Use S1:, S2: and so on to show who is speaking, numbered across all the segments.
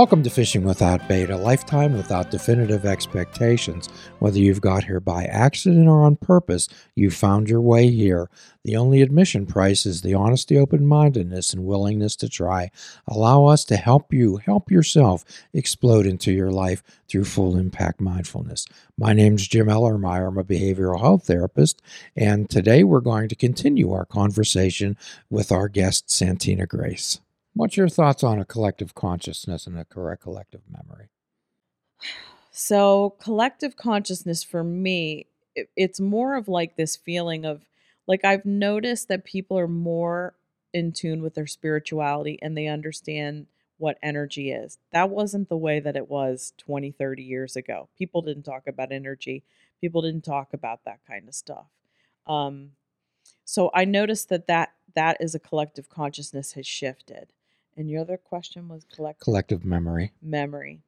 S1: Welcome to Fishing Without Bait, a lifetime without definitive expectations. Whether you've got here by accident or on purpose, you've found your way here. The only admission price is the honesty, open mindedness, and willingness to try. Allow us to help you, help yourself explode into your life through full impact mindfulness. My name's Jim Ellermeyer. I'm a behavioral health therapist, and today we're going to continue our conversation with our guest, Santina Grace. What's your thoughts on a collective consciousness and a correct collective memory?
S2: So, collective consciousness for me, it, it's more of like this feeling of like I've noticed that people are more in tune with their spirituality and they understand what energy is. That wasn't the way that it was 20, 30 years ago. People didn't talk about energy, people didn't talk about that kind of stuff. Um, so I noticed that that that is a collective consciousness has shifted. And your other question was collective
S1: Collective memory.
S2: memory.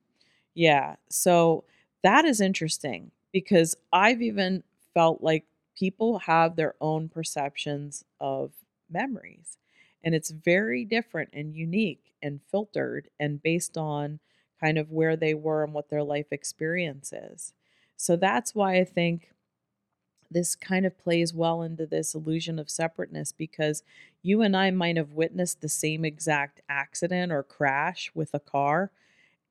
S2: Yeah. So that is interesting because I've even felt like people have their own perceptions of memories. And it's very different and unique and filtered and based on kind of where they were and what their life experience is. So that's why I think this kind of plays well into this illusion of separateness because you and I might have witnessed the same exact accident or crash with a car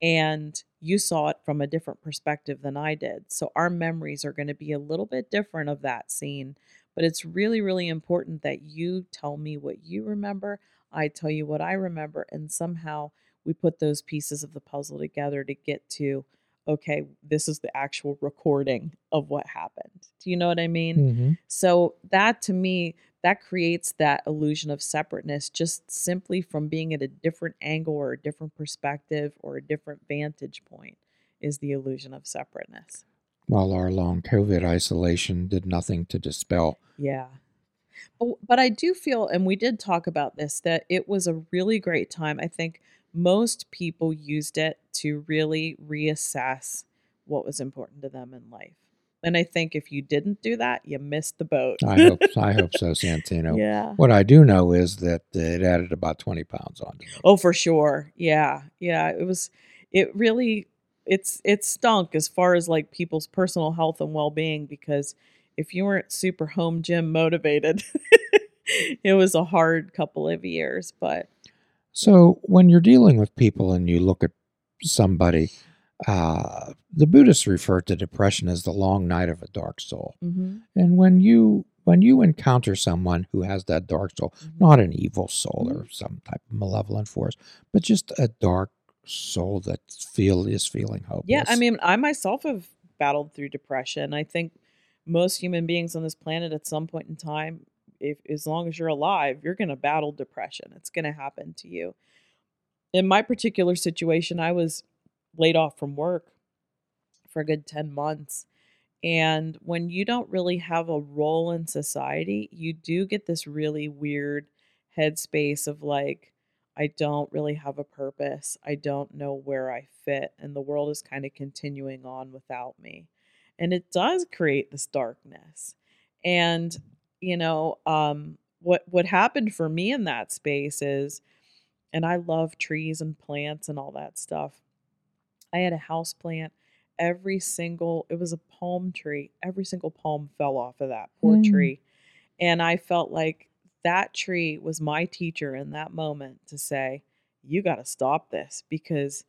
S2: and you saw it from a different perspective than I did. So our memories are going to be a little bit different of that scene, but it's really really important that you tell me what you remember, I tell you what I remember and somehow we put those pieces of the puzzle together to get to okay, this is the actual recording of what happened. Do you know what I mean?
S1: Mm-hmm.
S2: So that to me, that creates that illusion of separateness just simply from being at a different angle or a different perspective or a different vantage point is the illusion of separateness.
S1: While our long COVID isolation did nothing to dispel.
S2: Yeah. But, but I do feel, and we did talk about this, that it was a really great time. I think most people used it to really reassess what was important to them in life. And I think if you didn't do that, you missed the boat.
S1: I hope I hope so, Santina.
S2: yeah.
S1: What I do know is that it added about 20 pounds on.
S2: Oh, for sure. Yeah. Yeah. It was, it really, it's, it stunk as far as like people's personal health and well being because if you weren't super home gym motivated, it was a hard couple of years. But
S1: So when you're dealing with people and you look at somebody, uh, the Buddhists refer to depression as the long night of a dark soul.
S2: mhm,
S1: And when you when you encounter someone who has that dark soul,
S2: mhm.
S1: not an evil soul or some type of malevolent force, but just a dark soul that feel is feeling hopeless.
S2: Yeah, I mean, I myself have battled through depression. I think most human beings on this planet at some point in time, if as long as you're alive, you're going to battle depression. It's going to happen to you. In my particular situation, I was laid off from work for a good 10 months. And when you don't really have a role in society, you do get this really weird headspace of like, I don't really have a purpose. I don't know where I fit. And the world is kind of continuing on without me. And it does create this darkness. And, you know, um, what what happened for me in that space is, and I love trees and plants and all that stuff. I had a house plant. Every single, it was a palm tree. Every single palm fell off of that poor
S1: Mm.
S2: tree. And I felt like that tree was my teacher in that moment to say, you got to stop this because,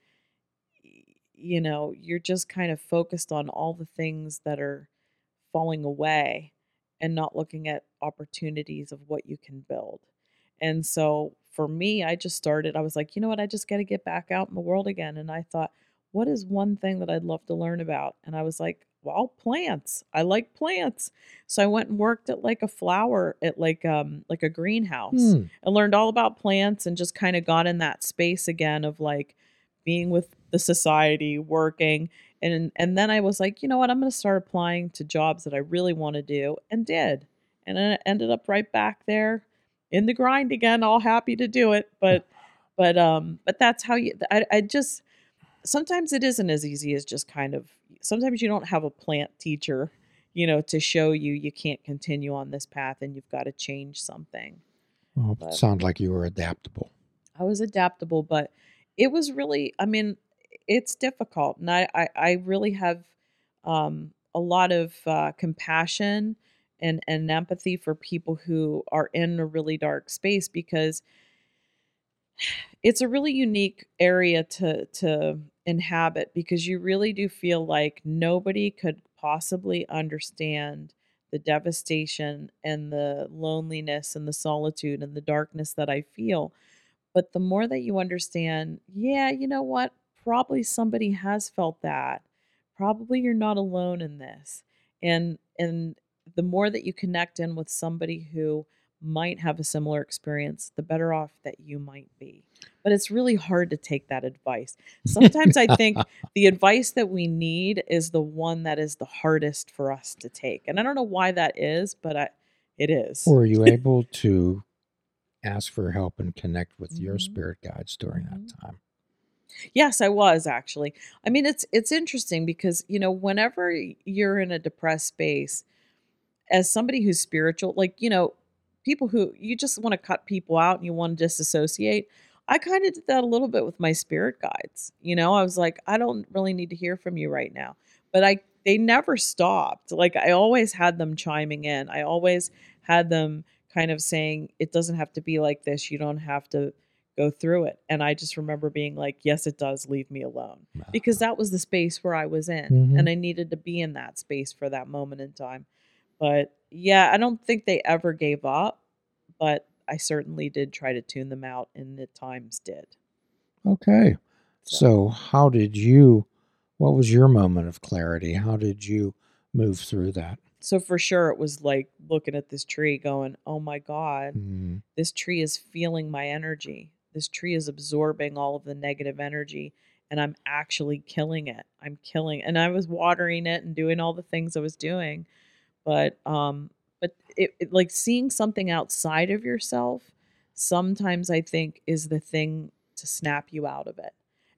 S2: you know, you're just kind of focused on all the things that are falling away and not looking at opportunities of what you can build. And so for me, I just started, I was like, you know what? I just got to get back out in the world again. And I thought, what is one thing that I'd love to learn about? And I was like, well, plants. I like plants. So I went and worked at like a flower at like um like a greenhouse
S1: Hmm.
S2: and learned all about plants and just kind of got in that space again of like being with the society, working. And and then I was like, you know what? I'm going to start applying to jobs that I really want to do and did. And I ended up right back there in the grind again, all happy to do it. But but um but that's how you I I just sometimes it isn't as easy as just kind of sometimes you don't have a plant teacher you know to show you you can't continue on this path and you've got to change something
S1: Well,
S2: But-
S1: sounds like you were adaptable.
S2: i was adaptable but it was really I mean, it's difficult, and I I, I really have um, a lot of uh, compassion and and empathy for people who are in a really dark space because it's a really unique area to to inhabit because you really do feel like nobody could possibly understand the devastation and the loneliness and the solitude and the darkness that I feel. But the more that you understand, yeah, you know what? Probably somebody has felt that. Probably you're not alone in this. And and the more that you connect in with somebody who might have a similar experience, the better off that you might be. But it's really hard to take that advice. Sometimes I think the advice that we need is the one that is the hardest for us to take. And I don't know why that is, but I, it is.
S1: Were you able to ask for help and connect with your
S2: Mhm.
S1: spirit guides during
S2: Mhm.
S1: that time?
S2: Yes, I was actually. I mean, it's it's interesting because, you know, whenever you're in a depressed space, as somebody who's spiritual, like, you know, people who you just want to cut people out and you want to disassociate. I kind of did that a little bit with my spirit guides. You know, I was like, I don't really need to hear from you right now. But I they never stopped. Like I always had them chiming in. I always had them kind of saying it doesn't have to be like this. You don't have to go through it. And I just remember being like, yes, it does. Leave me alone. Because that was the space where I was in
S1: Mhm.
S2: and I needed to be in that space for that moment in time. But yeah, I don't think they ever gave up, but I certainly did try to tune them out and at times did.
S1: Okay.
S2: So,
S1: So, how did you, what was your moment of clarity? How did you move through that?
S2: So for sure it was like looking at this tree going, "Oh my god,
S1: Mm,
S2: this tree is feeling my energy. This tree is absorbing all of the negative energy and I'm actually killing it. I'm killing and I was watering it and doing all the things I was doing. But um but it, it like seeing something outside of yourself sometimes I think is the thing to snap you out of it.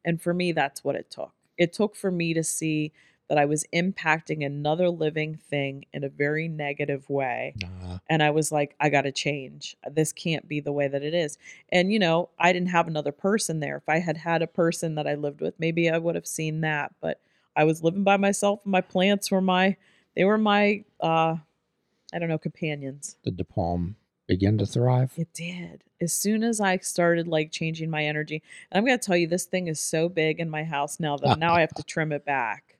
S2: And for me that's what it took. It took for me to see that I was impacting another living thing in a very negative way and I was like, I got to change. This can't be the way that it is. And, you know, I didn't have another person there. If I had had a person that I lived with, maybe I would have seen that. But I was living by myself, and my plants were my, they were my, uh, I don't know, companions.
S1: did the palm begin to thrive?
S2: It did. As soon as I started like changing my energy, and I'm going to tell you, this thing is so big in my house now that now I have to trim it back.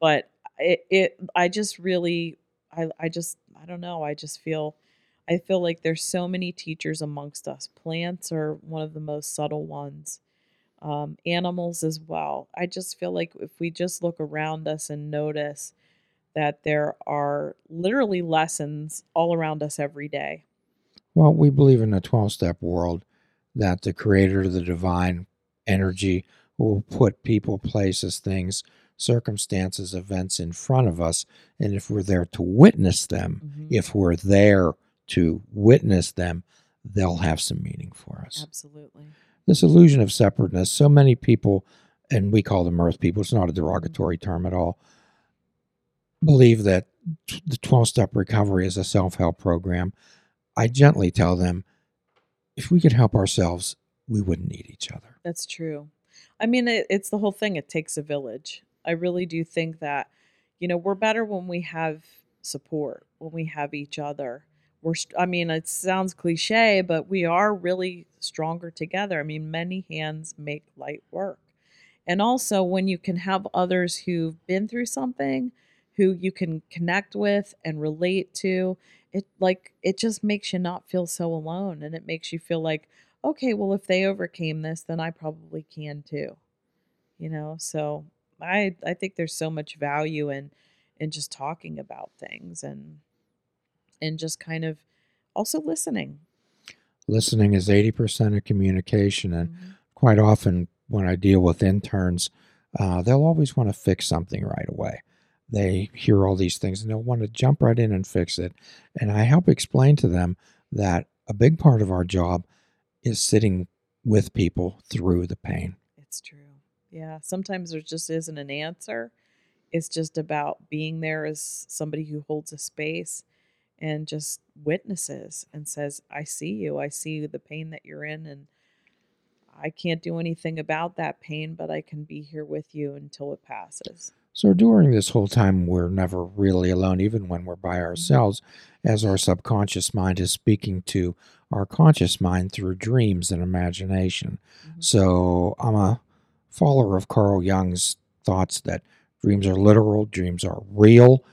S2: But it, it, I just really, I, I just, I don't know. I just feel, I feel like there's so many teachers amongst us. Plants are one of the most subtle ones. Um, animals as well. I just feel like if we just look around us and notice that there are literally lessons all around us every day.
S1: Well, we believe in a 12 step world that the creator, the divine energy, will put people, places, things, circumstances, events in front of us. And if we're there to witness them,
S2: Mhm.
S1: if we're there to witness them, they'll have some meaning for us.
S2: Absolutely.
S1: This illusion of separateness, so many people, and we call them earth people, it's not a derogatory term at all, believe that the 12 step recovery is a self help program. I gently tell them if we could help ourselves, we wouldn't need each other.
S2: That's true. I mean, it, it's the whole thing. It takes a village. I really do think that, you know, we're better when we have support, when we have each other. We're, I mean, it sounds cliche, but we are really stronger together. I mean, many hands make light work. And also, when you can have others who've been through something, who you can connect with and relate to, it like it just makes you not feel so alone, and it makes you feel like, okay, well, if they overcame this, then I probably can too. You know, so I I think there's so much value in in just talking about things and and just kind of also listening.
S1: Listening is 80% of communication. And
S2: Mhm.
S1: quite often, when I deal with interns, uh, they'll always want to fix something right away. They hear all these things and they'll want to jump right in and fix it. And I help explain to them that a big part of our job is sitting with people through the pain.
S2: It's true. Yeah, sometimes there just isn't an answer. It's just about being there as somebody who holds a space and just witnesses and says, "I see you. I see the pain that you're in and I can't do anything about that pain, but I can be here with you until it passes.
S1: So during this whole time, we're never really alone, even when we're by ourselves, as our subconscious mind is speaking to our conscious mind through dreams and imagination.
S2: Mhm.
S1: So I'm a follower of Carl Jung's thoughts that dreams are literal, dreams are real,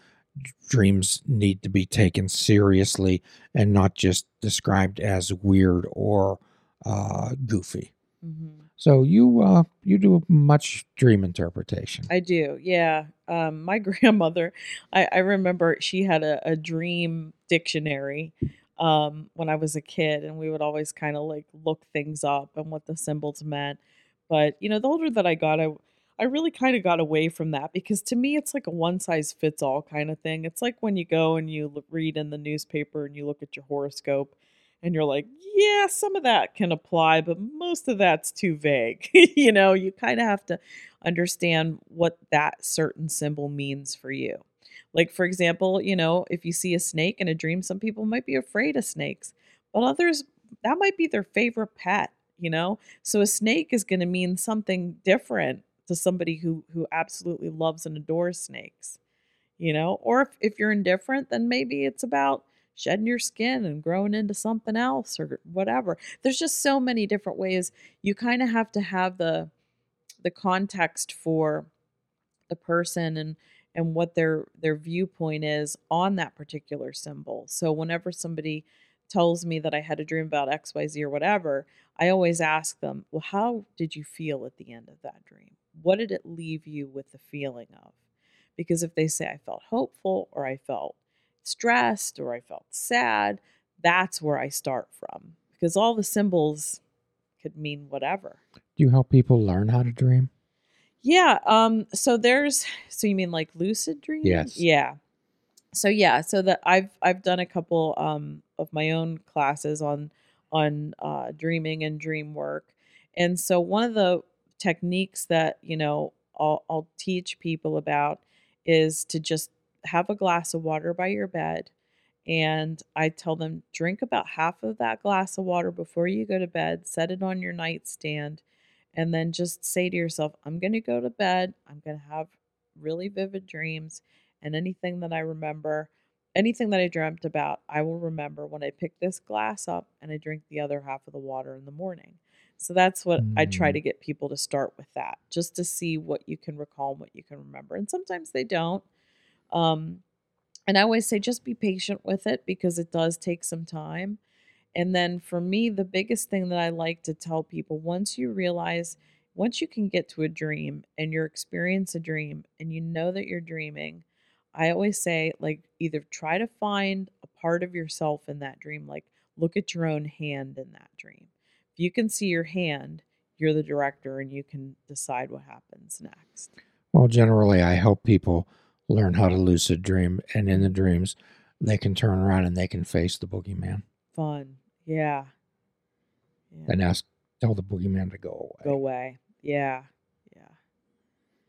S1: dreams need to be taken seriously and not just described as weird or uh, goofy.
S2: Mhm.
S1: So you uh, you do much dream interpretation.
S2: I do, yeah. Um, my grandmother, I, I remember she had a, a dream dictionary um, when I was a kid, and we would always kind of like look things up and what the symbols meant. But you know, the older that I got, I I really kind of got away from that because to me, it's like a one size fits all kind of thing. It's like when you go and you read in the newspaper and you look at your horoscope, and you're like, yeah, some of that can apply, but most of that's too vague. you know, you kind of have to understand what that certain symbol means for you. Like, for example, you know, if you see a snake in a dream, some people might be afraid of snakes, but others, that might be their favorite pet, you know? So a snake is going to mean something different to somebody who who absolutely loves and adores snakes, you know? Or if, if you're indifferent, then maybe it's about shedding your skin and growing into something else or whatever. There's just so many different ways. You kind of have to have the the context for the person and and what their their viewpoint is on that particular symbol. So whenever somebody tells me that I had a dream about XYZ or whatever, I always ask them, "Well, how did you feel at the end of that dream? What did it leave you with the feeling of?" Because if they say I felt hopeful or I felt stressed or I felt sad, that's where I start from. Because all the symbols could mean whatever.
S1: Do you help people learn how to dream?
S2: Yeah. Um. So there's. So you mean like lucid dreaming?
S1: Yes.
S2: Yeah. So yeah. So that I've I've done a couple um of my own classes on on uh, dreaming and dream work, and so one of the techniques that you know I'll I'll teach people about is to just have a glass of water by your bed, and I tell them drink about half of that glass of water before you go to bed. Set it on your nightstand and then just say to yourself, I'm going to go to bed. I'm going to have really vivid dreams. And anything that I remember, anything that I dreamt about, I will remember when I pick this glass up and I drink the other half of the water in the morning. So that's what I try
S1: Mm.
S2: to get people to start with that, just to see what you can recall and what you can remember. And sometimes they don't. Um, and I always say just be patient with it because it does take some time. And then for me, the biggest thing that I like to tell people once you realize, once you can get to a dream and you're experience a dream and you know that you're dreaming, I always say, like, either try to find a part of yourself in that dream, like, look at your own hand in that dream. If you can see your hand, you're the director and you can decide what happens next.
S1: Well, generally, I help people learn how to lucid dream, and in the dreams, they can turn around and they can face the boogeyman
S2: Fun. Yeah. Yeah.
S1: and ask, tell the boogeyman to go away
S2: Go away. Yeah. Yeah.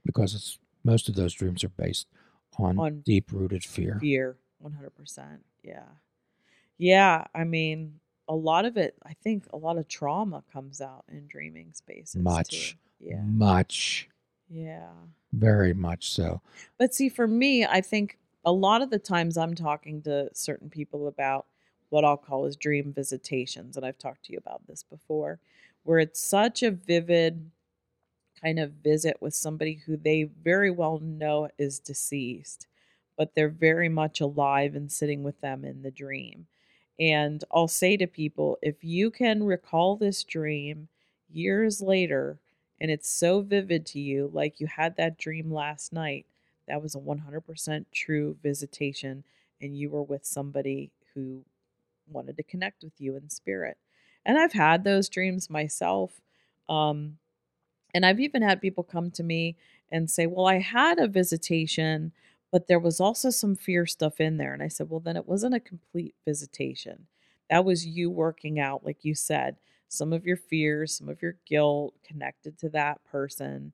S1: because it's most of those dreams are based on,
S2: On
S1: deep-rooted fear.
S2: Fear. 100%. Yeah. Yeah. I mean, a lot of it, I think a lot of trauma comes out in dreaming spaces. too.
S1: Much,
S2: Yeah.
S1: much,
S2: Yeah.
S1: very much so.
S2: But see, for me, I think a lot of the times I'm talking to certain people about what I'll call as dream visitations. And I've talked to you about this before, where it's such a vivid kind of visit with somebody who they very well know is deceased, but they're very much alive and sitting with them in the dream. And I'll say to people, if you can recall this dream years later and it's so vivid to you, like you had that dream last night, that was a 100% true visitation, and you were with somebody who wanted to connect with you in spirit. And I've had those dreams myself. Um, and I've even had people come to me and say, Well, I had a visitation, but there was also some fear stuff in there. And I said, Well, then it wasn't a complete visitation. That was you working out, like you said, some of your fears, some of your guilt connected to that person.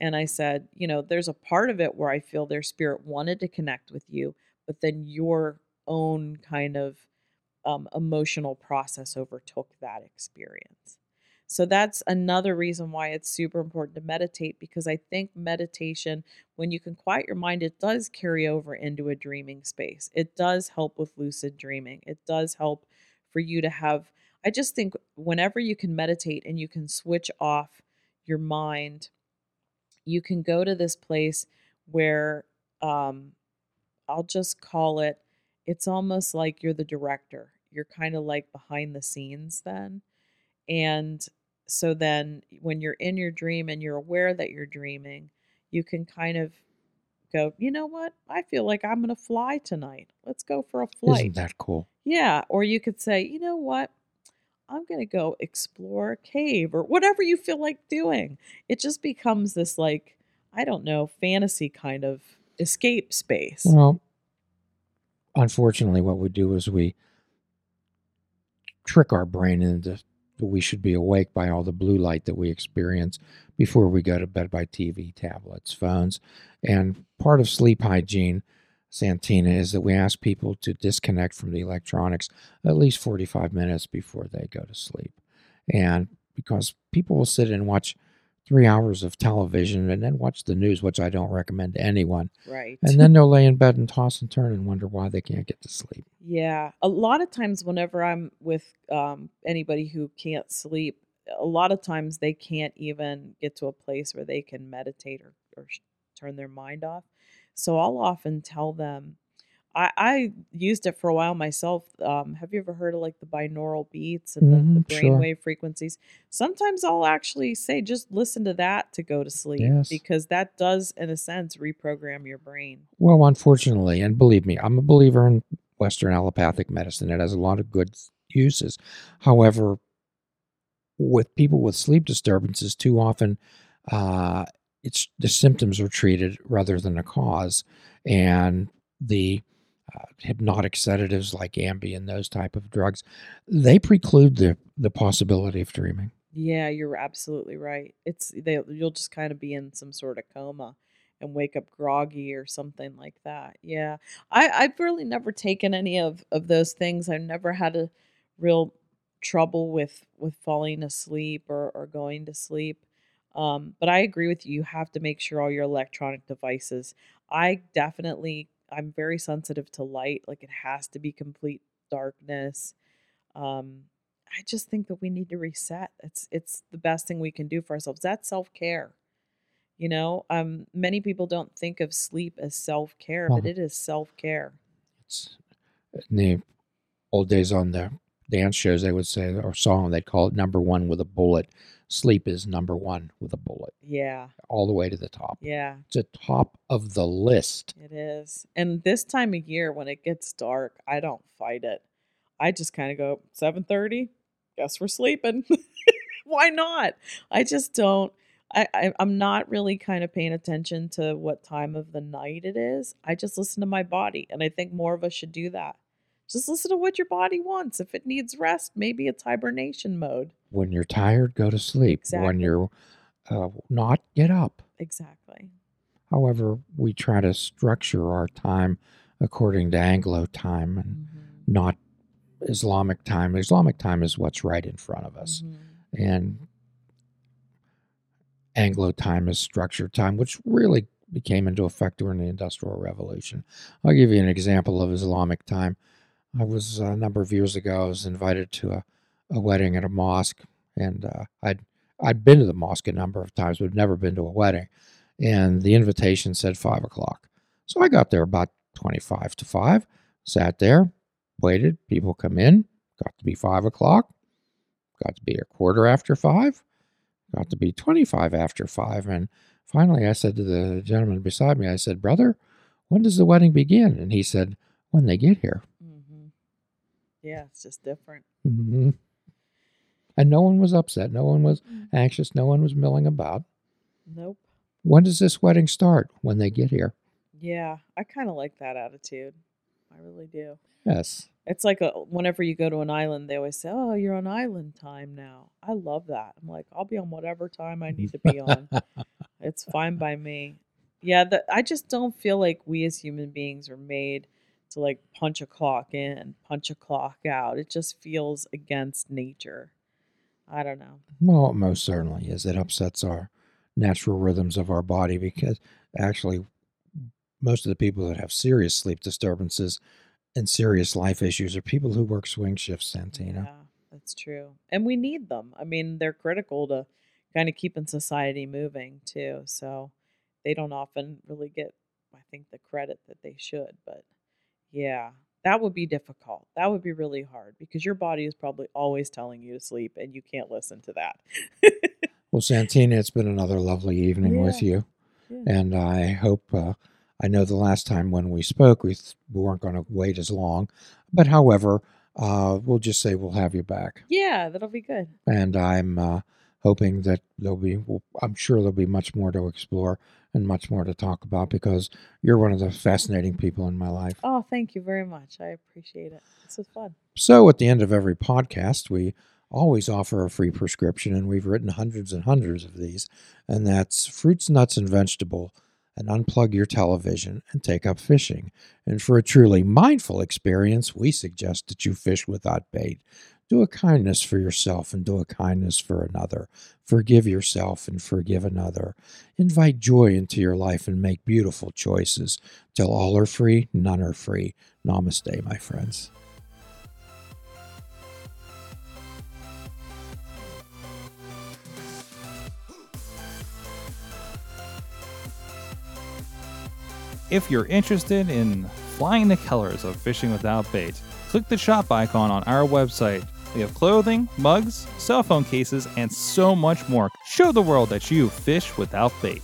S2: And I said, You know, there's a part of it where I feel their spirit wanted to connect with you, but then your own kind of um, emotional process overtook that experience. So that's another reason why it's super important to meditate because I think meditation, when you can quiet your mind, it does carry over into a dreaming space. It does help with lucid dreaming. It does help for you to have. I just think whenever you can meditate and you can switch off your mind, you can go to this place where um, I'll just call it, it's almost like you're the director. You're kind of like behind the scenes then. And so then when you're in your dream and you're aware that you're dreaming, you can kind of go, you know what? I feel like I'm going to fly tonight. Let's go for a flight.
S1: Isn't that cool?
S2: Yeah. Or you could say, you know what? I'm going to go explore a cave or whatever you feel like doing. It just becomes this, like, I don't know, fantasy kind of escape space.
S1: Well, unfortunately, what we do is we trick our brain into we should be awake by all the blue light that we experience before we go to bed by TV, tablets, phones. And part of sleep hygiene, Santina, is that we ask people to disconnect from the electronics at least 45 minutes before they go to sleep. And because people will sit and watch three hours of television and then watch the news, which I don't recommend to anyone.
S2: Right.
S1: And then they'll lay in bed and toss and turn and wonder why they can't get to sleep.
S2: Yeah. A lot of times, whenever I'm with um, anybody who can't sleep, a lot of times they can't even get to a place where they can meditate or, or turn their mind off. So I'll often tell them, I, I used it for a while myself. Um, have you ever heard of like the binaural beats and the, the
S1: Mhm, sure.
S2: brainwave frequencies? Sometimes I'll actually say just listen to that to go to sleep
S1: Yes.
S2: because that does, in a sense, reprogram your brain.
S1: Well, unfortunately, and believe me, I'm a believer in Western allopathic medicine. It has a lot of good uses. However, with people with sleep disturbances, too often uh, it's the symptoms are treated rather than the cause, and the uh, hypnotic sedatives like Ambien, those type of drugs, they preclude the the possibility of dreaming.
S2: Yeah, you're absolutely right. It's they you'll just kind of be in some sort of coma and wake up groggy or something like that. Yeah. I I've really never taken any of of those things. I've never had a real trouble with with falling asleep or or going to sleep. Um, but I agree with you. You have to make sure all your electronic devices. I definitely I'm very sensitive to light. Like it has to be complete darkness. Um, I just think that we need to reset. It's it's the best thing we can do for ourselves. That's self-care. You know, um many people don't think of sleep as self-care, but it is self-care.
S1: it's in the old days on the dance shows, they would say, or song, they'd call it number one with a bullet. Sleep is number one with a bullet,
S2: Yeah.
S1: all the way to the top.
S2: Yeah,
S1: It's a top of the list.
S2: it is. And this time of year when it gets dark, I don't fight it. I just kind of go 7:30, guess we're sleeping. Why not? I just don't I, I I'm not really kind of paying attention to what time of the night it is. I just listen to my body, and I think more of us should do that. Just listen to what your body wants. If it needs rest, maybe it's hibernation mode.
S1: When you're tired, go to sleep. When you're uh, not, get up.
S2: Exactly.
S1: However, we try to structure our time according to Anglo time and
S2: hmm
S1: not Islamic time. Islamic time is what's right in front of us.
S2: hmm
S1: And Anglo time is structured time, which really became into effect during the Industrial Revolution. I'll give you an example of Islamic time. I was uh, a number of years ago. I was invited to a, a wedding at a mosque, and uh, I'd I'd been to the mosque a number of times, but never been to a wedding. And the invitation said five o'clock, so I got there about twenty-five to five. Sat there, waited. People come in. Got to be five o'clock. Got to be a quarter after five got to be 25 after five. And finally, I said to the gentleman beside me, I said, Brother, when does the wedding begin? And he said, When they get here.
S2: Yeah, it's just different.
S1: hmm And no one was upset. No one was
S2: Mm.
S1: anxious. No one was milling about.
S2: Nope.
S1: When does this wedding start? When they get here.
S2: Yeah, I kind of like that attitude. I really do.
S1: Yes.
S2: It's like a, whenever you go to an island, they always say, "Oh, you're on island time now." I love that. I'm like, I'll be on whatever time I need to be on. It's fine by me. Yeah, the, I just don't feel like we as human beings are made to like punch a clock in, punch a clock out. It just feels against nature. I don't know.
S1: Well, it most certainly is. It upsets our natural rhythms of our body because actually, most of the people that have serious sleep disturbances and serious life issues are people who work swing shifts, Santina.
S2: Yeah, that's true. And we need them. I mean, they're critical to kind of keeping society moving too. So they don't often really get, I think, the credit that they should. But yeah, that would be difficult. That would be really hard because your body is probably always telling you to sleep and you can't listen to that.
S1: Well, Santina, it's been another lovely evening with you.
S2: Yeah.
S1: And I hope, uh, I know the last time when we spoke, we, th- we weren't going to wait as long. But however, uh, we'll just say we'll have you back.
S2: yeah, that'll be good.
S1: And I'm uh, hoping that there'll be, I'm sure there'll be much more to explore and much more to talk about because you're one of the fascinating people in my life.
S2: Oh, thank you very much. I appreciate it. This was fun.
S1: So at the end of every podcast, we always offer a free prescription, and we've written hundreds and hundreds of these, and that's fruits, nuts, and vegetable. And unplug your television and take up fishing. And for a truly mindful experience, we suggest that you fish without bait. Do a kindness for yourself and do a kindness for another. Forgive yourself and forgive another. Invite joy into your life and make beautiful choices. Till all are free, none are free. Namaste, my friends.
S3: If you're interested in flying the colors of fishing without bait, click the shop icon on our website. We have clothing, mugs, cell phone cases, and so much more. Show the world that you fish without bait.